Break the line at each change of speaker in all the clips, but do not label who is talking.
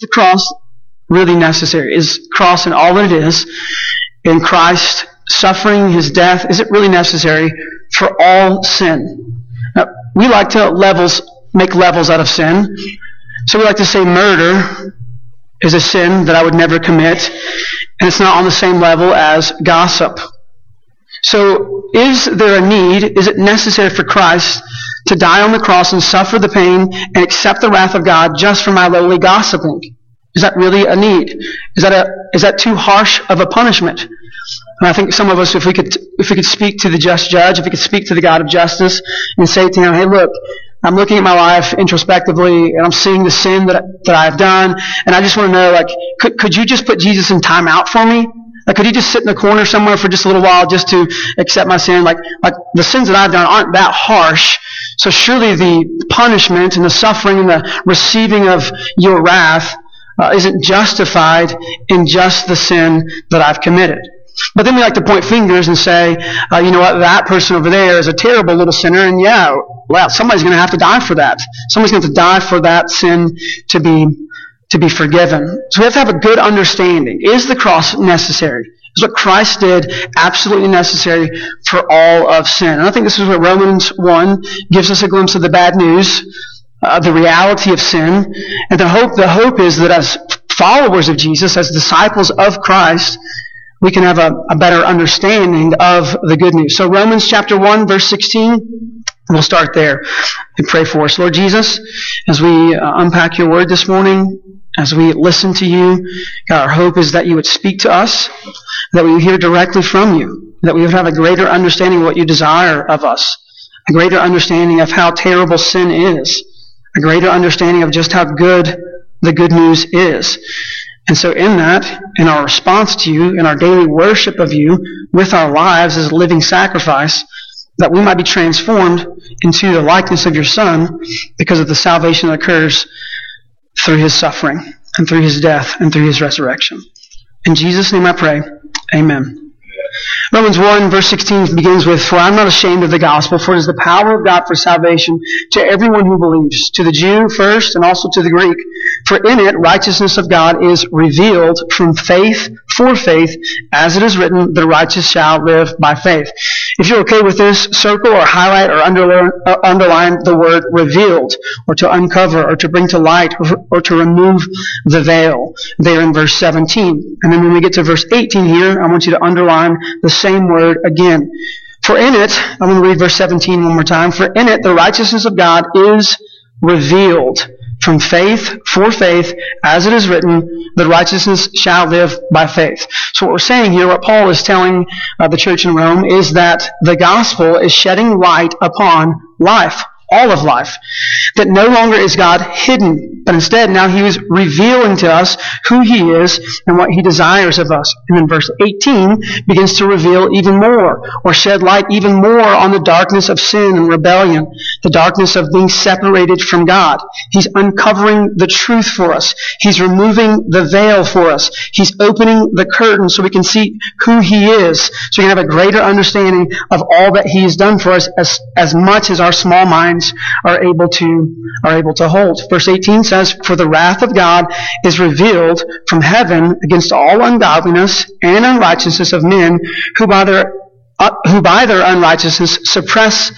the cross really necessary? Is cross and all that it is, in Christ suffering, His death, is it really necessary for all sin? Now, we like to levels make levels out of sin. So we like to say murder is a sin that I would never commit, and it's not on the same level as gossip. So is there a need, is it necessary for Christ to die on the cross and suffer the pain and accept the wrath of God just for my lowly gossiping? Is that really a need? Is that a, is that too harsh of a punishment? And I think some of us, if we could, if we could speak to the just judge, if we could speak to the God of justice and say to him, hey look, I'm looking at my life introspectively and I'm seeing the sin that, that I've done and I just want to know, like, could, could you just put Jesus in time out for me? Like, could he just sit in the corner somewhere for just a little while just to accept my sin? Like, like the sins that I've done aren't that harsh. So surely the punishment and the suffering and the receiving of your wrath uh, isn't justified in just the sin that I've committed. But then we like to point fingers and say, uh, you know what, that person over there is a terrible little sinner, and yeah, well, somebody's going to have to die for that. Somebody's going to have to die for that sin to be to be forgiven. So we have to have a good understanding. Is the cross necessary? Is what Christ did absolutely necessary for all of sin? And I think this is what Romans 1 gives us a glimpse of the bad news uh, the reality of sin. And the hope, the hope is that as followers of Jesus, as disciples of Christ, we can have a, a better understanding of the good news. So Romans chapter 1 verse 16, we'll start there and pray for us. Lord Jesus, as we uh, unpack your word this morning, as we listen to you, God, our hope is that you would speak to us, that we would hear directly from you, that we would have a greater understanding of what you desire of us, a greater understanding of how terrible sin is, a greater understanding of just how good the good news is. And so in that, in our response to you, in our daily worship of you, with our lives as a living sacrifice, that we might be transformed into the likeness of your Son because of the salvation that occurs through his suffering and through his death and through his resurrection. In Jesus' name I pray. Amen. Romans 1 verse 16 begins with, For I am not ashamed of the gospel, for it is the power of God for salvation to everyone who believes, to the Jew first and also to the Greek. For in it righteousness of God is revealed from faith for faith, as it is written, the righteous shall live by faith. If you're okay with this, circle or highlight or underline, the word revealed, or to uncover, or to bring to light, or, or to remove the veil, there in verse 17. And then when we get to verse 18 here, I want you to underline the same word again. For in it, I'm going to read verse 17 one more time. For in it, the righteousness of God is revealed from faith for faith, as it is written, the righteousness shall live by faith. So what we're saying here, what Paul is telling uh, the church in Rome, is that the gospel is shedding light upon life all of life. That no longer is God hidden, but instead now He is revealing to us who He is and what He desires of us. And then verse 18 begins to reveal even more, or shed light even more on the darkness of sin and rebellion, the darkness of being separated from God. He's uncovering the truth for us. He's removing the veil for us. He's opening the curtain so we can see who He is, so we can have a greater understanding of all that He has done for us as, as much as our small mind minds are able to, are able to hold. Verse 18 says, For the wrath of God is revealed from heaven against all ungodliness and unrighteousness of men who by their, uh, who by their unrighteousness suppress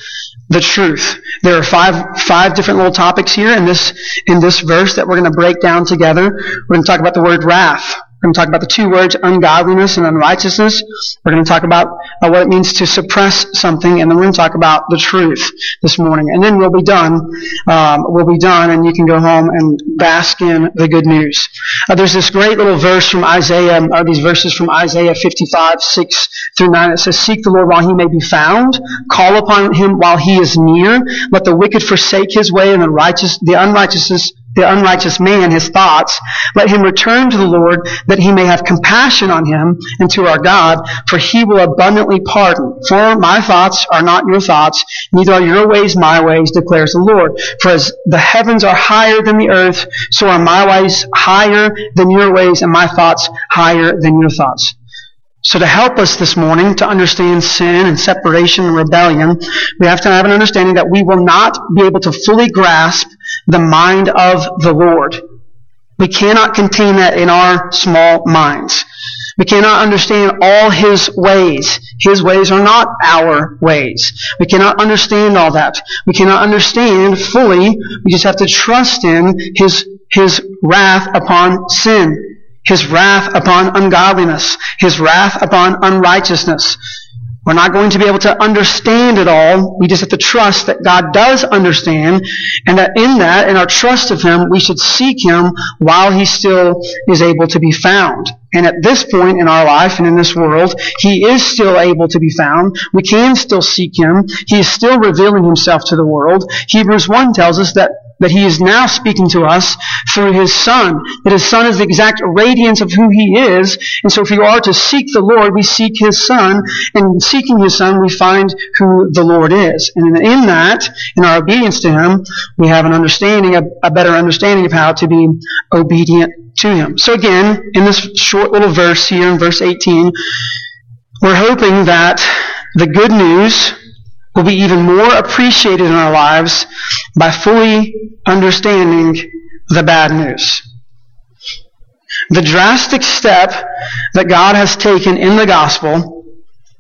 the truth. There are five, five different little topics here in this, in this verse that we're going to break down together. We're going to talk about the word wrath. We're going to talk about the two words ungodliness and unrighteousness. We're going to talk about uh, what it means to suppress something, and then we're going to talk about the truth this morning. And then we'll be done. Um, we'll be done, and you can go home and bask in the good news. Uh, there's this great little verse from Isaiah, or these verses from Isaiah 55, 6 through 9. It says, Seek the Lord while he may be found. Call upon him while he is near. Let the wicked forsake his way, and the righteous, the unrighteousness the unrighteous man his thoughts. Let him return to the Lord that he may have compassion on him and to our God, for he will abundantly pardon. For my thoughts are not your thoughts, neither are your ways my ways, declares the Lord. For as the heavens are higher than the earth, so are my ways higher than your ways, and my thoughts higher than your thoughts. So to help us this morning to understand sin and separation and rebellion, we have to have an understanding that we will not be able to fully grasp the mind of the Lord. We cannot contain that in our small minds. We cannot understand all His ways. His ways are not our ways. We cannot understand all that. We cannot understand fully. We just have to trust in His, His wrath upon sin. His wrath upon ungodliness. His wrath upon unrighteousness. We're not going to be able to understand it all. We just have to trust that God does understand and that in that, in our trust of Him, we should seek Him while He still is able to be found. And at this point in our life and in this world, He is still able to be found. We can still seek Him. He is still revealing Himself to the world. Hebrews 1 tells us that that he is now speaking to us through his son. That his son is the exact radiance of who he is. And so if we are to seek the Lord, we seek his son. And seeking his son, we find who the Lord is. And in that, in our obedience to him, we have an understanding, a, a better understanding of how to be obedient to him. So again, in this short little verse here in verse 18, we're hoping that the good news will be even more appreciated in our lives by fully understanding the bad news. The drastic step that God has taken in the gospel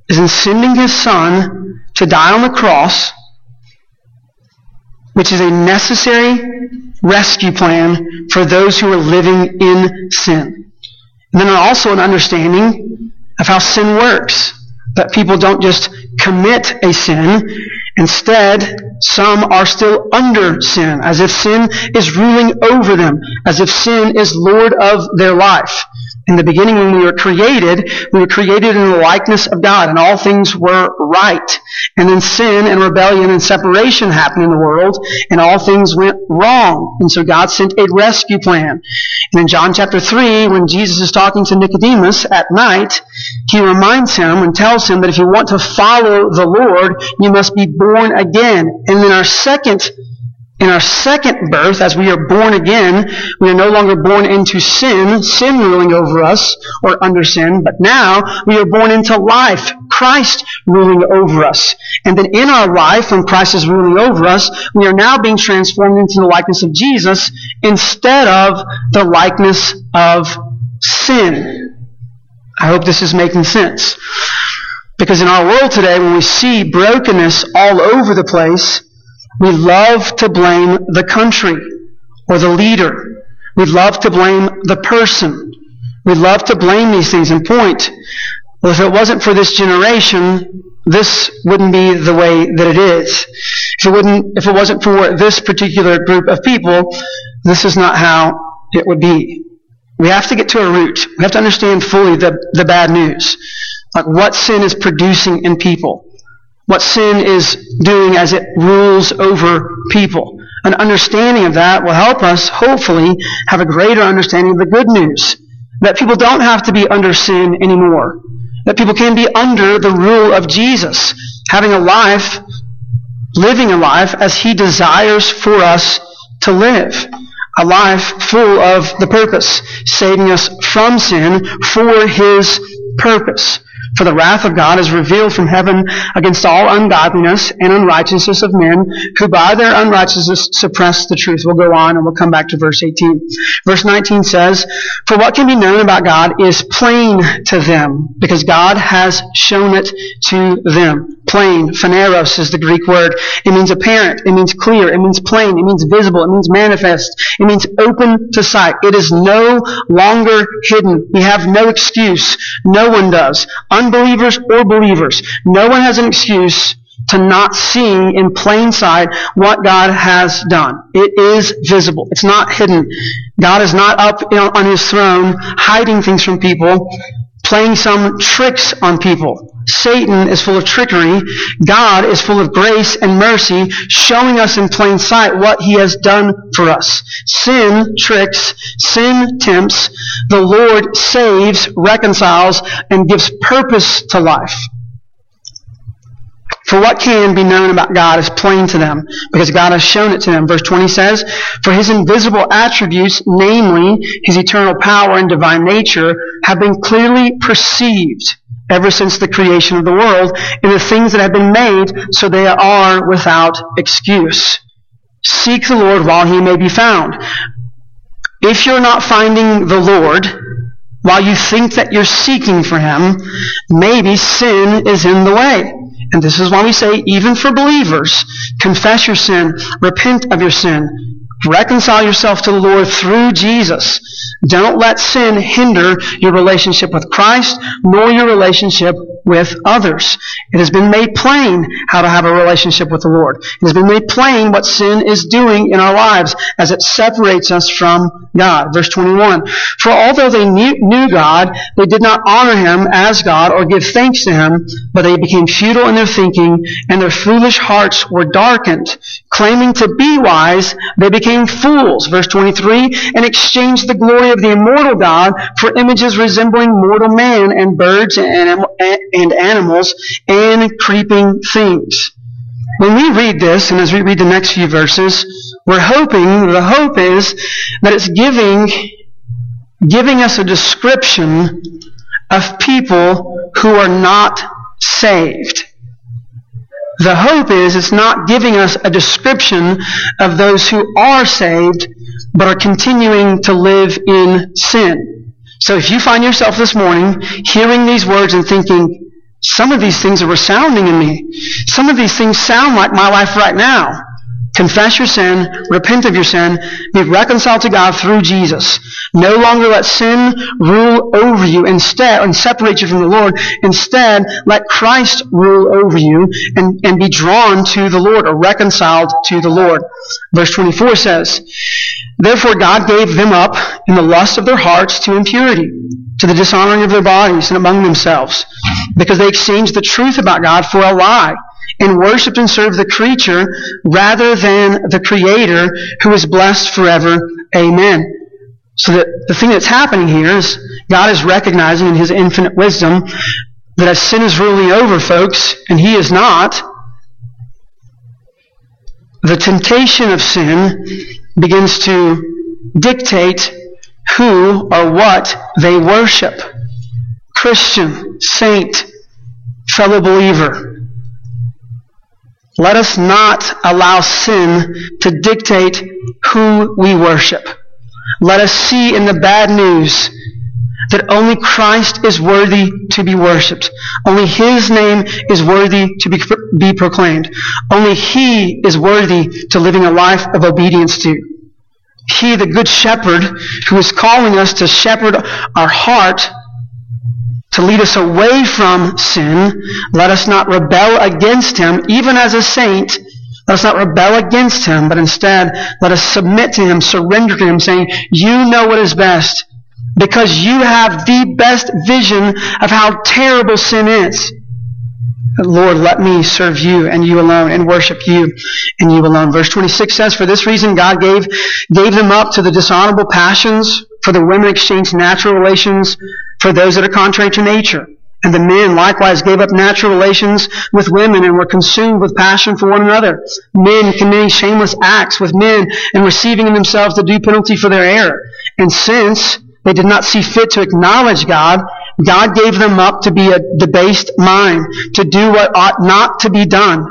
is in sending his son to die on the cross, which is a necessary rescue plan for those who are living in sin. And then also an understanding of how sin works. That people don't just commit a sin. Instead, some are still under sin, as if sin is ruling over them, as if sin is Lord of their life. In the beginning, when we were created, we were created in the likeness of God, and all things were right. And then sin and rebellion and separation happened in the world, and all things went wrong. And so God sent a rescue plan. And in John chapter 3, when Jesus is talking to Nicodemus at night, he reminds him and tells him that if you want to follow the Lord, you must be born again. And then our second in our second birth, as we are born again, we are no longer born into sin, sin ruling over us, or under sin, but now we are born into life, Christ ruling over us. And then in our life, when Christ is ruling over us, we are now being transformed into the likeness of Jesus instead of the likeness of sin. I hope this is making sense. Because in our world today, when we see brokenness all over the place, we love to blame the country or the leader. We love to blame the person. We love to blame these things and point. Well, if it wasn't for this generation, this wouldn't be the way that it is. If it wouldn't, if it wasn't for this particular group of people, this is not how it would be. We have to get to a root. We have to understand fully the, the bad news. Like what sin is producing in people what sin is doing as it rules over people. An understanding of that will help us, hopefully, have a greater understanding of the good news. That people don't have to be under sin anymore. That people can be under the rule of Jesus, having a life, living a life as He desires for us to live. A life full of the purpose, saving us from sin for His purpose. For the wrath of God is revealed from heaven against all ungodliness and unrighteousness of men, who by their unrighteousness suppress the truth. We'll go on and we'll come back to verse 18. Verse 19 says, For what can be known about God is plain to them, because God has shown it to them. Plain, phaneros is the Greek word. It means apparent, it means clear, it means plain, it means visible, it means manifest, it means open to sight. It is no longer hidden. We have no excuse. No one does unbelievers or believers. No one has an excuse to not see in plain sight what God has done. It is visible. It's not hidden. God is not up on his throne hiding things from people, playing some tricks on people. Satan is full of trickery. God is full of grace and mercy, showing us in plain sight what he has done for us. Sin tricks, sin tempts. The Lord saves, reconciles, and gives purpose to life. For what can be known about God is plain to them, because God has shown it to them. Verse 20 says, For his invisible attributes, namely his eternal power and divine nature, have been clearly perceived ever since the creation of the world in the things that have been made, so they are without excuse. Seek the Lord while he may be found. if you're not finding the Lord, while you think that you're seeking for Him, maybe sin is in the way. And this is why we say, even for believers, confess your sin, repent of your sin, reconcile yourself to the Lord through Jesus. Don't let sin hinder your relationship with Christ, nor your relationship with others. It has been made plain how to have a relationship with the Lord. It has been made plain what sin is doing in our lives as it separates us from God. Verse 21. For although they knew God, they did not honor Him as God or give thanks to Him, but they became futile in their thinking, and their foolish hearts were darkened. Claiming to be wise, they became fools. Verse 23. And exchanged the glory of the immortal God for images resembling mortal man and birds and, and animals and creeping things. When we read this, and as we read the next few verses, we're hoping, the hope is that it's giving, giving us a description of people who are not saved. The hope is it's not giving us a description of those who are saved, but are continuing to live in sin. So if you find yourself this morning hearing these words and thinking, some of these things are resounding in me. Some of these things sound like my life right now. Confess your sin, repent of your sin, be reconciled to God through Jesus. No longer let sin rule over you instead and separate you from the Lord. Instead, let Christ rule over you and, and be drawn to the Lord or reconciled to the Lord. Verse 24 says, Therefore God gave them up in the lust of their hearts to impurity to the dishonoring of their bodies and among themselves, because they exchanged the truth about God for a lie, and worshipped and served the creature rather than the Creator, who is blessed forever. Amen. So that the thing that's happening here is God is recognizing in His infinite wisdom that as sin is ruling over folks, and He is not, the temptation of sin begins to dictate who or what they worship. Christian, saint, fellow believer. Let us not allow sin to dictate who we worship. Let us see in the bad news that only Christ is worthy to be worshiped. Only His name is worthy to be, be proclaimed. Only He is worthy to living a life of obedience to. He, the Good Shepherd, who is calling us to shepherd our heart, to lead us away from sin, let us not rebel against Him, even as a saint. Let us not rebel against Him, but instead let us submit to Him, surrender to Him, saying, You know what is best, because you have the best vision of how terrible sin is. Lord, let me serve you and you alone and worship you and you alone. Verse 26 says, For this reason God gave, gave them up to the dishonorable passions, for the women exchanged natural relations for those that are contrary to nature. And the men likewise gave up natural relations with women and were consumed with passion for one another. Men committing shameless acts with men and receiving in themselves the due penalty for their error. And since they did not see fit to acknowledge God, God gave them up to be a debased mind, to do what ought not to be done.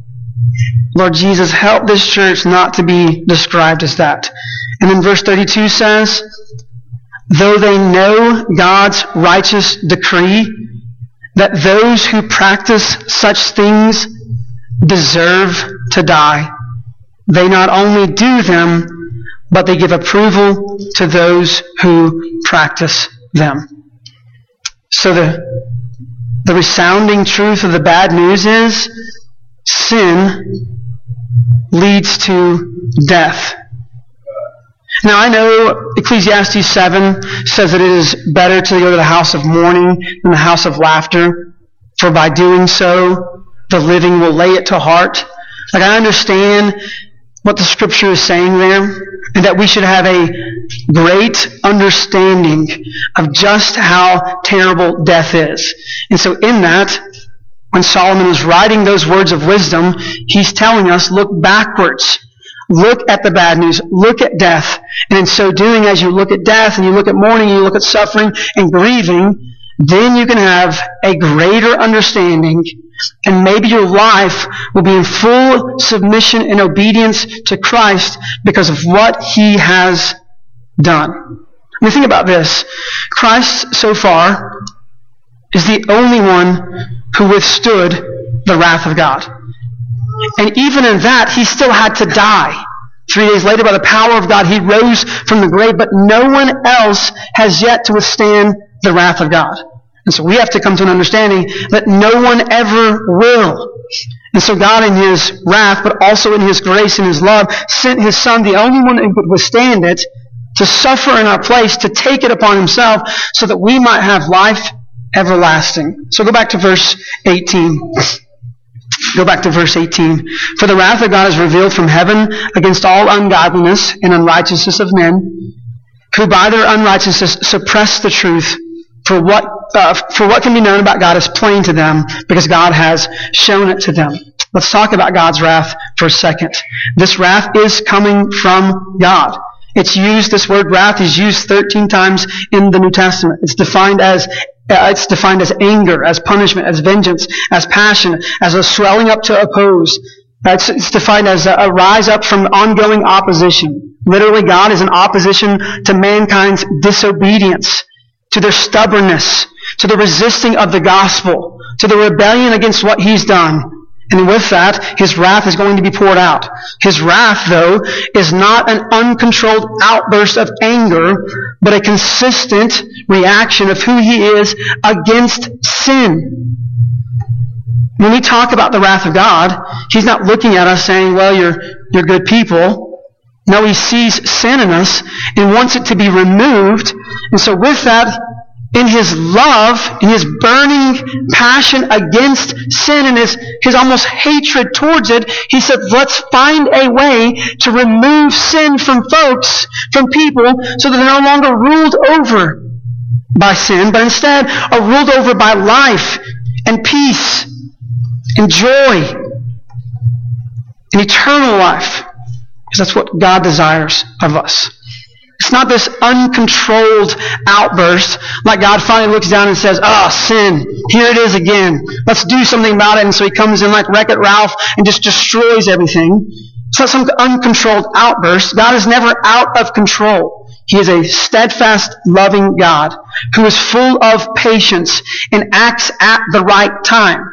Lord Jesus, help this church not to be described as that. And then verse 32 says, though they know God's righteous decree that those who practice such things deserve to die, they not only do them, but they give approval to those who practice them. So the, the resounding truth of the bad news is sin leads to death. Now I know Ecclesiastes 7 says that it is better to go to the house of mourning than the house of laughter, for by doing so, the living will lay it to heart. Like I understand what the scripture is saying there, and that we should have a great understanding of just how terrible death is. And so in that, When Solomon is writing those words of wisdom, he's telling us, look backwards. Look at the bad news. Look at death. And in so doing, as you look at death and you look at mourning, and you look at suffering and grieving, then you can have a greater understanding and maybe your life will be in full submission and obedience to Christ because of what He has done. I mean, think about this. Christ, so far, is the only one who withstood the wrath of God. And even in that, he still had to die. Three days later, by the power of God, he rose from the grave, but no one else has yet to withstand the wrath of God. And so we have to come to an understanding that no one ever will. And so God in His wrath, but also in His grace and His love, sent His Son, the only one who could withstand it, to suffer in our place, to take it upon Himself, so that we might have life everlasting. So go back to verse 18. Go back to verse 18. For the wrath of God is revealed from heaven against all ungodliness and unrighteousness of men, who by their unrighteousness suppress the truth for what, uh, for what can be known about God is plain to them because God has shown it to them. Let's talk about God's wrath for a second. This wrath is coming from God. It's used, this word wrath is used 13 times in the New Testament. It's defined as it's defined as anger, as punishment, as vengeance, as passion, as a swelling up to oppose. It's, defined as a, a rise up from ongoing opposition. Literally, God is in opposition to mankind's disobedience to their stubbornness, to the resisting of the gospel, to the rebellion against what he's done. And with that, his wrath is going to be poured out. His wrath, though, is not an uncontrolled outburst of anger, but a consistent reaction of who he is against sin. When we talk about the wrath of God, he's not looking at us saying, well, you're, you're good people. No, he sees sin in us and wants it to be removed. And so with that, in his love, in his burning passion against sin and his, his almost hatred towards it, he said, let's find a way to remove sin from folks, from people, so that they're no longer ruled over by sin, but instead are ruled over by life and peace and joy and eternal life. Because that's what God desires of us. It's not this uncontrolled outburst like God finally looks down and says, ah, oh, sin, here it is again. Let's do something about it. And so he comes in like Wreck-It Ralph and just destroys everything. It's not some uncontrolled outburst. God is never out of control. He is a steadfast, loving God who is full of patience and acts at the right time.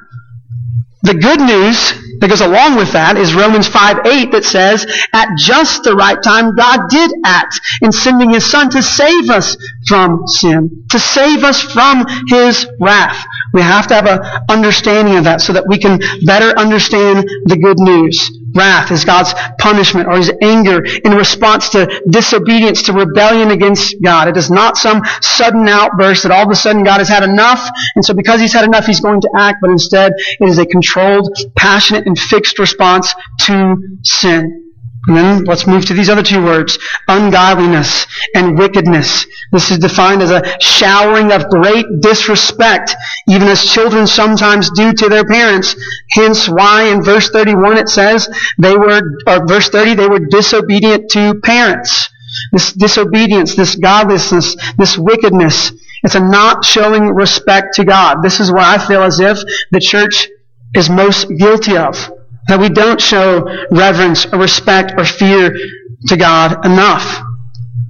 The good news that goes along with that is Romans 5 8 that says, at just the right time, God did act in sending His Son to save us from sin, to save us from His wrath. We have to have an understanding of that so that we can better understand the good news. Wrath is God's punishment or His anger in response to disobedience, to rebellion against God. It is not some sudden outburst that all of a sudden God has had enough, and so because He's had enough, He's going to act, but instead it is a controlled, passionate, and fixed response to sin. And then let's move to these other two words ungodliness and wickedness. This is defined as a showering of great disrespect, even as children sometimes do to their parents. Hence why in verse 31 it says they were, or verse 30, they were disobedient to parents. This disobedience, this godlessness, this wickedness, it's a not showing respect to God. This is what I feel as if the church is most guilty of. That we don't show reverence or respect or fear to God enough.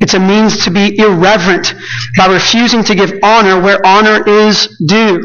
It's a means to be irreverent by refusing to give honor where honor is due.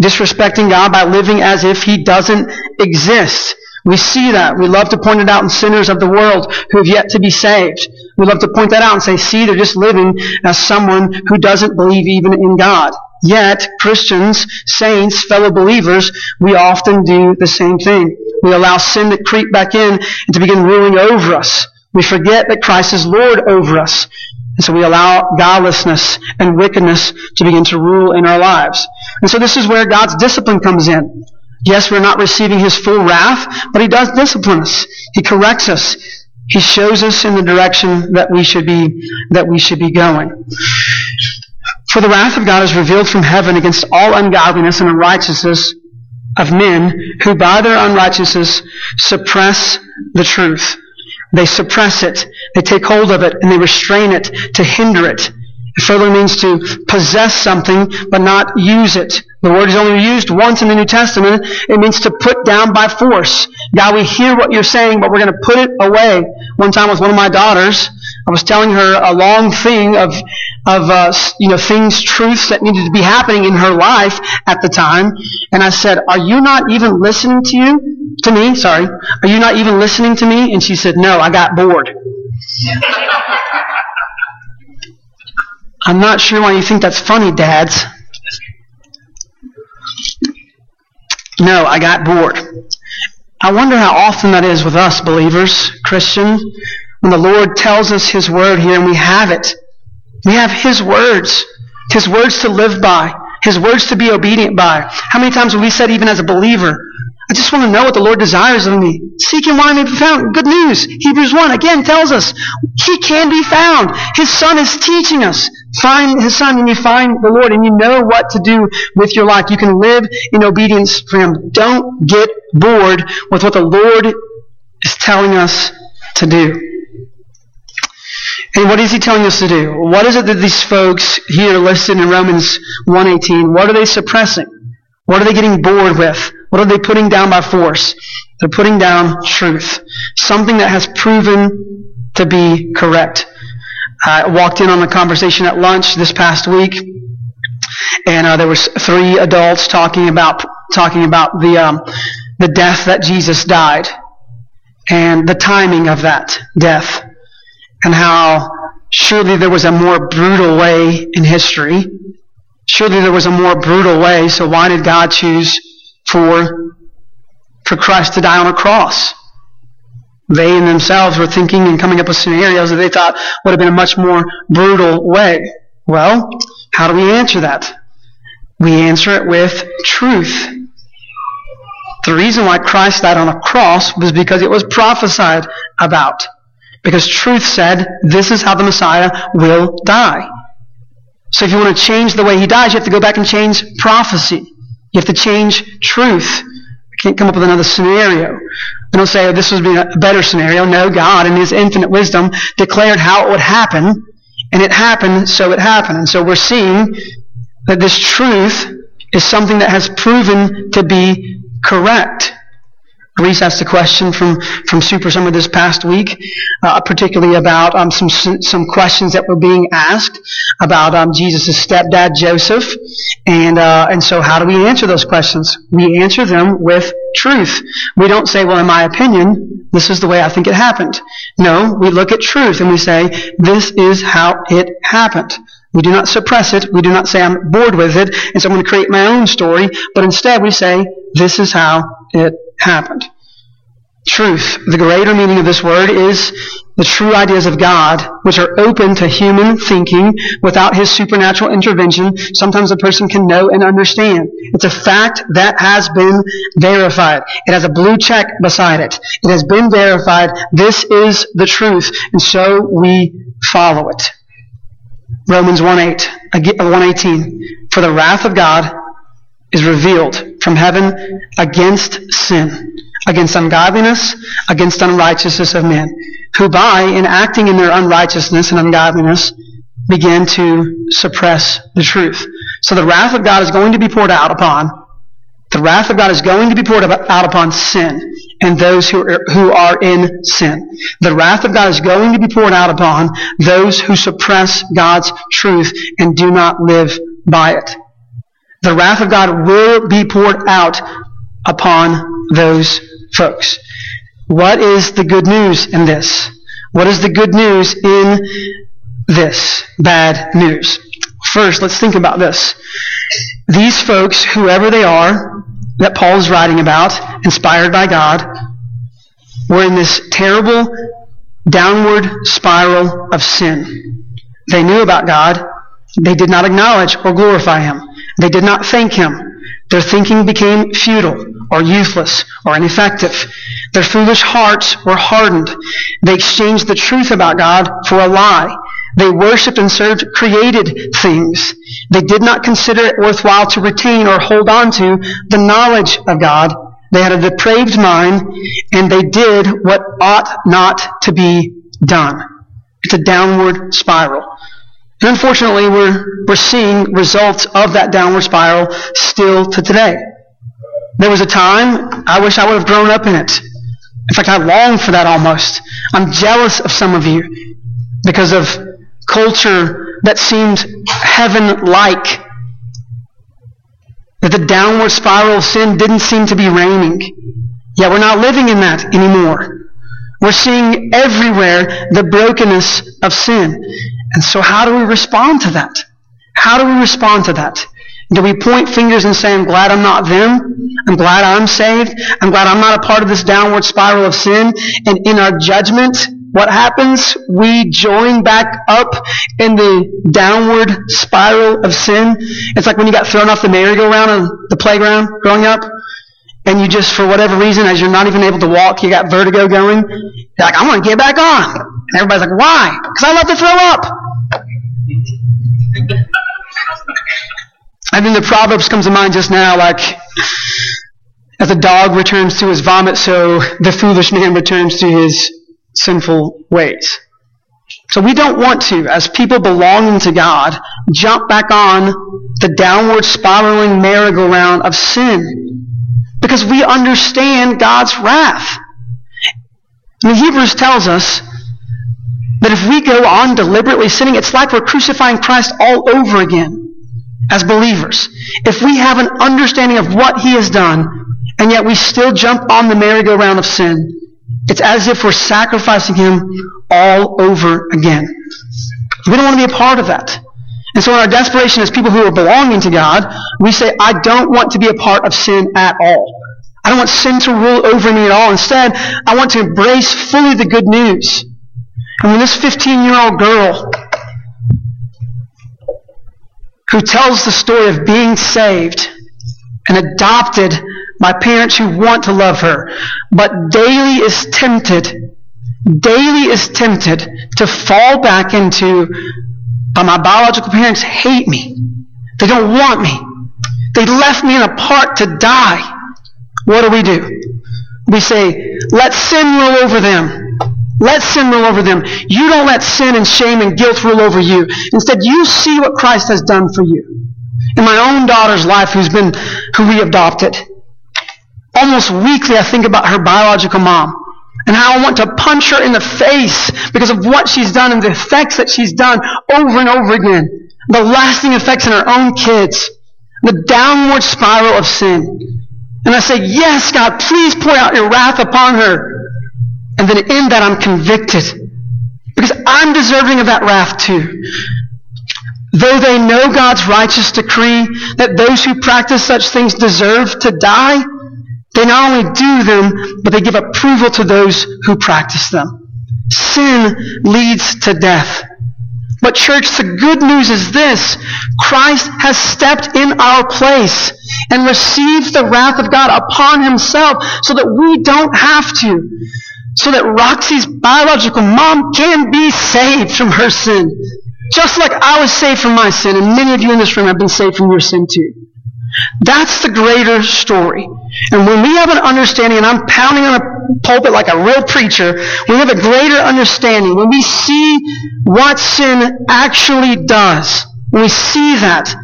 Disrespecting God by living as if He doesn't exist. We see that. We love to point it out in sinners of the world who have yet to be saved. We love to point that out and say, see, they're just living as someone who doesn't believe even in God. Yet, Christians, saints, fellow believers, we often do the same thing. We allow sin to creep back in and to begin ruling over us. We forget that Christ is Lord over us. And so we allow godlessness and wickedness to begin to rule in our lives. And so this is where God's discipline comes in. Yes, we're not receiving His full wrath, but He does discipline us. He corrects us. He shows us in the direction that we should be, that we should be going. For the wrath of God is revealed from heaven against all ungodliness and unrighteousness of men who by their unrighteousness suppress the truth. They suppress it. They take hold of it and they restrain it to hinder it. It further means to possess something but not use it. The word is only used once in the New Testament. It means to put down by force. God, we hear what you're saying, but we're going to put it away. One time with one of my daughters, I was telling her a long thing of, of, uh, you know, things, truths that needed to be happening in her life at the time. And I said, are you not even listening to you? To me, sorry. Are you not even listening to me? And she said, no, I got bored. I'm not sure why you think that's funny, dads. No, I got bored. I wonder how often that is with us believers, Christians, when the Lord tells us His word here and we have it. We have His words. His words to live by. His words to be obedient by. How many times have we said even as a believer, I just want to know what the Lord desires of me. Seek Him while may be found. Good news. Hebrews 1 again tells us He can be found. His Son is teaching us. Find His Son and you find the Lord and you know what to do with your life. You can live in obedience for Him. Don't get bored with what the Lord is telling us to do. And what is he telling us to do? What is it that these folks here listed in Romans 1.18, what are they suppressing? What are they getting bored with? What are they putting down by force? They're putting down truth. Something that has proven to be correct. I walked in on a conversation at lunch this past week, and uh, there was three adults talking about talking about the um, the death that Jesus died, and the timing of that death, and how surely there was a more brutal way in history. Surely there was a more brutal way. So why did God choose for for Christ to die on a cross? They in themselves were thinking and coming up with scenarios that they thought would have been a much more brutal way. Well, how do we answer that? We answer it with truth. The reason why Christ died on a cross was because it was prophesied about. Because truth said, this is how the Messiah will die. So if you want to change the way he dies, you have to go back and change prophecy. You have to change truth. I can't come up with another scenario. I don't say, oh, this would be a better scenario. No, God in His infinite wisdom declared how it would happen, and it happened, so it happened. And so we're seeing that this truth is something that has proven to be correct. Reese asked a question from, from Super Summer this past week, uh, particularly about um, some some questions that were being asked about um, Jesus' stepdad Joseph, and uh, and so how do we answer those questions? We answer them with truth. We don't say, well, in my opinion, this is the way I think it happened. No, we look at truth and we say, this is how it happened. We do not suppress it. We do not say I'm bored with it, and so I'm going to create my own story. But instead, we say this is how it happened. Truth. The greater meaning of this word is the true ideas of God, which are open to human thinking without His supernatural intervention. Sometimes a person can know and understand. It's a fact that has been verified. It has a blue check beside it. It has been verified. This is the truth, and so we follow it. Romans 1 8, uh, 118. For the wrath of God is revealed from heaven against sin, against ungodliness, against unrighteousness of men, who by enacting in their unrighteousness and ungodliness begin to suppress the truth. So the wrath of God is going to be poured out upon the wrath of God is going to be poured out upon sin and those who are, who are in sin. The wrath of God is going to be poured out upon those who suppress God's truth and do not live by it. The wrath of God will be poured out upon those folks. What is the good news in this? What is the good news in this bad news? First, let's think about this. These folks, whoever they are, that Paul is writing about, inspired by God, were in this terrible downward spiral of sin. They knew about God. They did not acknowledge or glorify Him. They did not thank him. Their thinking became futile or useless or ineffective. Their foolish hearts were hardened. They exchanged the truth about God for a lie. They worshiped and served created things. They did not consider it worthwhile to retain or hold on to the knowledge of God. They had a depraved mind, and they did what ought not to be done. It's a downward spiral. And unfortunately, we're, we're seeing results of that downward spiral still to today. There was a time I wish I would have grown up in it. In fact, I long for that almost. I'm jealous of some of you because of culture that seemed heaven like. That the downward spiral of sin didn't seem to be reigning. Yet we're not living in that anymore. We're seeing everywhere the brokenness of sin. And so how do we respond to that? How do we respond to that? Do we point fingers and say, I'm glad I'm not them? I'm glad I'm saved. I'm glad I'm not a part of this downward spiral of sin. And in our judgment, what happens? We join back up in the downward spiral of sin. It's like when you got thrown off the merry-go-round on the playground growing up. And you just, for whatever reason, as you're not even able to walk, you got vertigo going. You're like, I want to get back on. And everybody's like, why? Because I love to throw up. I think the Proverbs comes to mind just now, like, as a dog returns to his vomit, so the foolish man returns to his sinful ways. So we don't want to, as people belonging to God, jump back on the downward spiraling merry-go-round of sin. Because we understand God's wrath. And Hebrews tells us that if we go on deliberately sinning, it's like we're crucifying Christ all over again as believers. If we have an understanding of what He has done, and yet we still jump on the merry-go-round of sin, it's as if we're sacrificing Him all over again. We don't want to be a part of that. And so in our desperation as people who are belonging to God, we say, I don't want to be a part of sin at all. I don't want sin to rule over me at all. Instead, I want to embrace fully the good news. And when this 15 year old girl who tells the story of being saved and adopted by parents who want to love her, but daily is tempted, daily is tempted to fall back into, but my biological parents hate me. They don't want me. They left me in a park to die. What do we do? We say, let sin rule over them. Let sin rule over them. You don't let sin and shame and guilt rule over you. Instead, you see what Christ has done for you. In my own daughter's life, who's been, who we adopted, almost weekly I think about her biological mom and how I want to punch her in the face because of what she's done and the effects that she's done over and over again. The lasting effects in her own kids. The downward spiral of sin. And I say, yes, God, please pour out your wrath upon her. And then in that I'm convicted. Because I'm deserving of that wrath too. Though they know God's righteous decree that those who practice such things deserve to die, they not only do them, but they give approval to those who practice them. Sin leads to death. But church, the good news is this. Christ has stepped in our place and received the wrath of God upon himself so that we don't have to so that Roxy's biological mom can be saved from her sin. Just like I was saved from my sin, and many of you in this room have been saved from your sin too. That's the greater story. And when we have an understanding, and I'm pounding on a pulpit like a real preacher, we have a greater understanding. When we see what sin actually does, when we see that,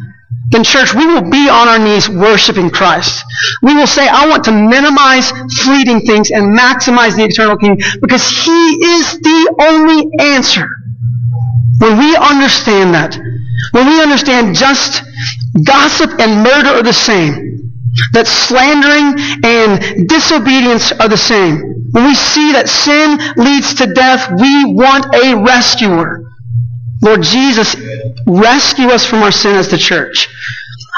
then church, we will be on our knees worshiping Christ. We will say, I want to minimize fleeting things and maximize the eternal King because He is the only answer. When we understand that, when we understand just gossip and murder are the same, that slandering and disobedience are the same, when we see that sin leads to death, we want a rescuer. Lord Jesus, rescue us from our sin as the church.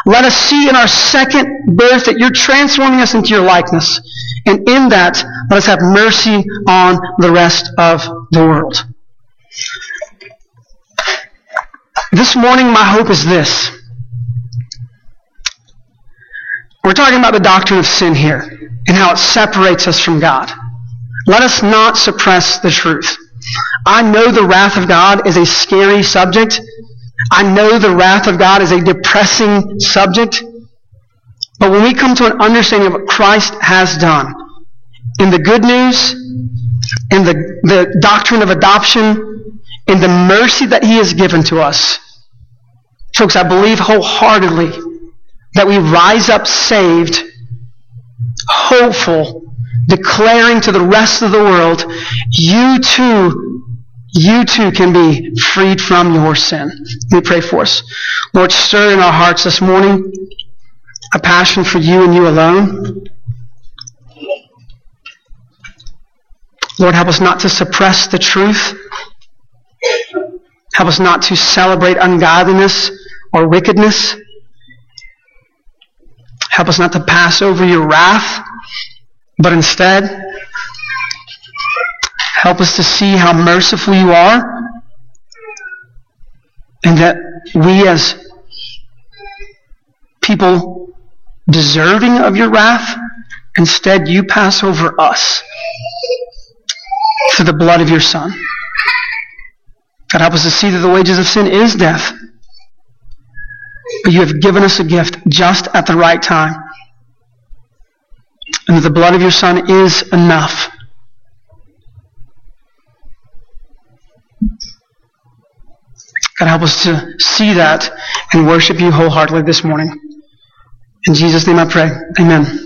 Let us see in our second birth that you're transforming us into your likeness. And in that, let us have mercy on the rest of the world. This morning, my hope is this. We're talking about the doctrine of sin here and how it separates us from God. Let us not suppress the truth. I know the wrath of God is a scary subject. I know the wrath of God is a depressing subject. But when we come to an understanding of what Christ has done, in the good news, in the, the doctrine of adoption, in the mercy that He has given to us, folks, I believe wholeheartedly that we rise up saved, hopeful, declaring to the rest of the world, you too, you too can be freed from your sin. Me pray for us. Lord, stir in our hearts this morning a passion for you and you alone. Lord, help us not to suppress the truth. Help us not to celebrate ungodliness or wickedness. Help us not to pass over your wrath, but instead, help us to see how merciful you are and that we as people deserving of your wrath, instead you pass over us through the blood of your Son. God, help us to see that the wages of sin is death. But you have given us a gift just at the right time. And that the blood of your Son is enough. God, help us to see that and worship you wholeheartedly this morning. In Jesus' name I pray. Amen.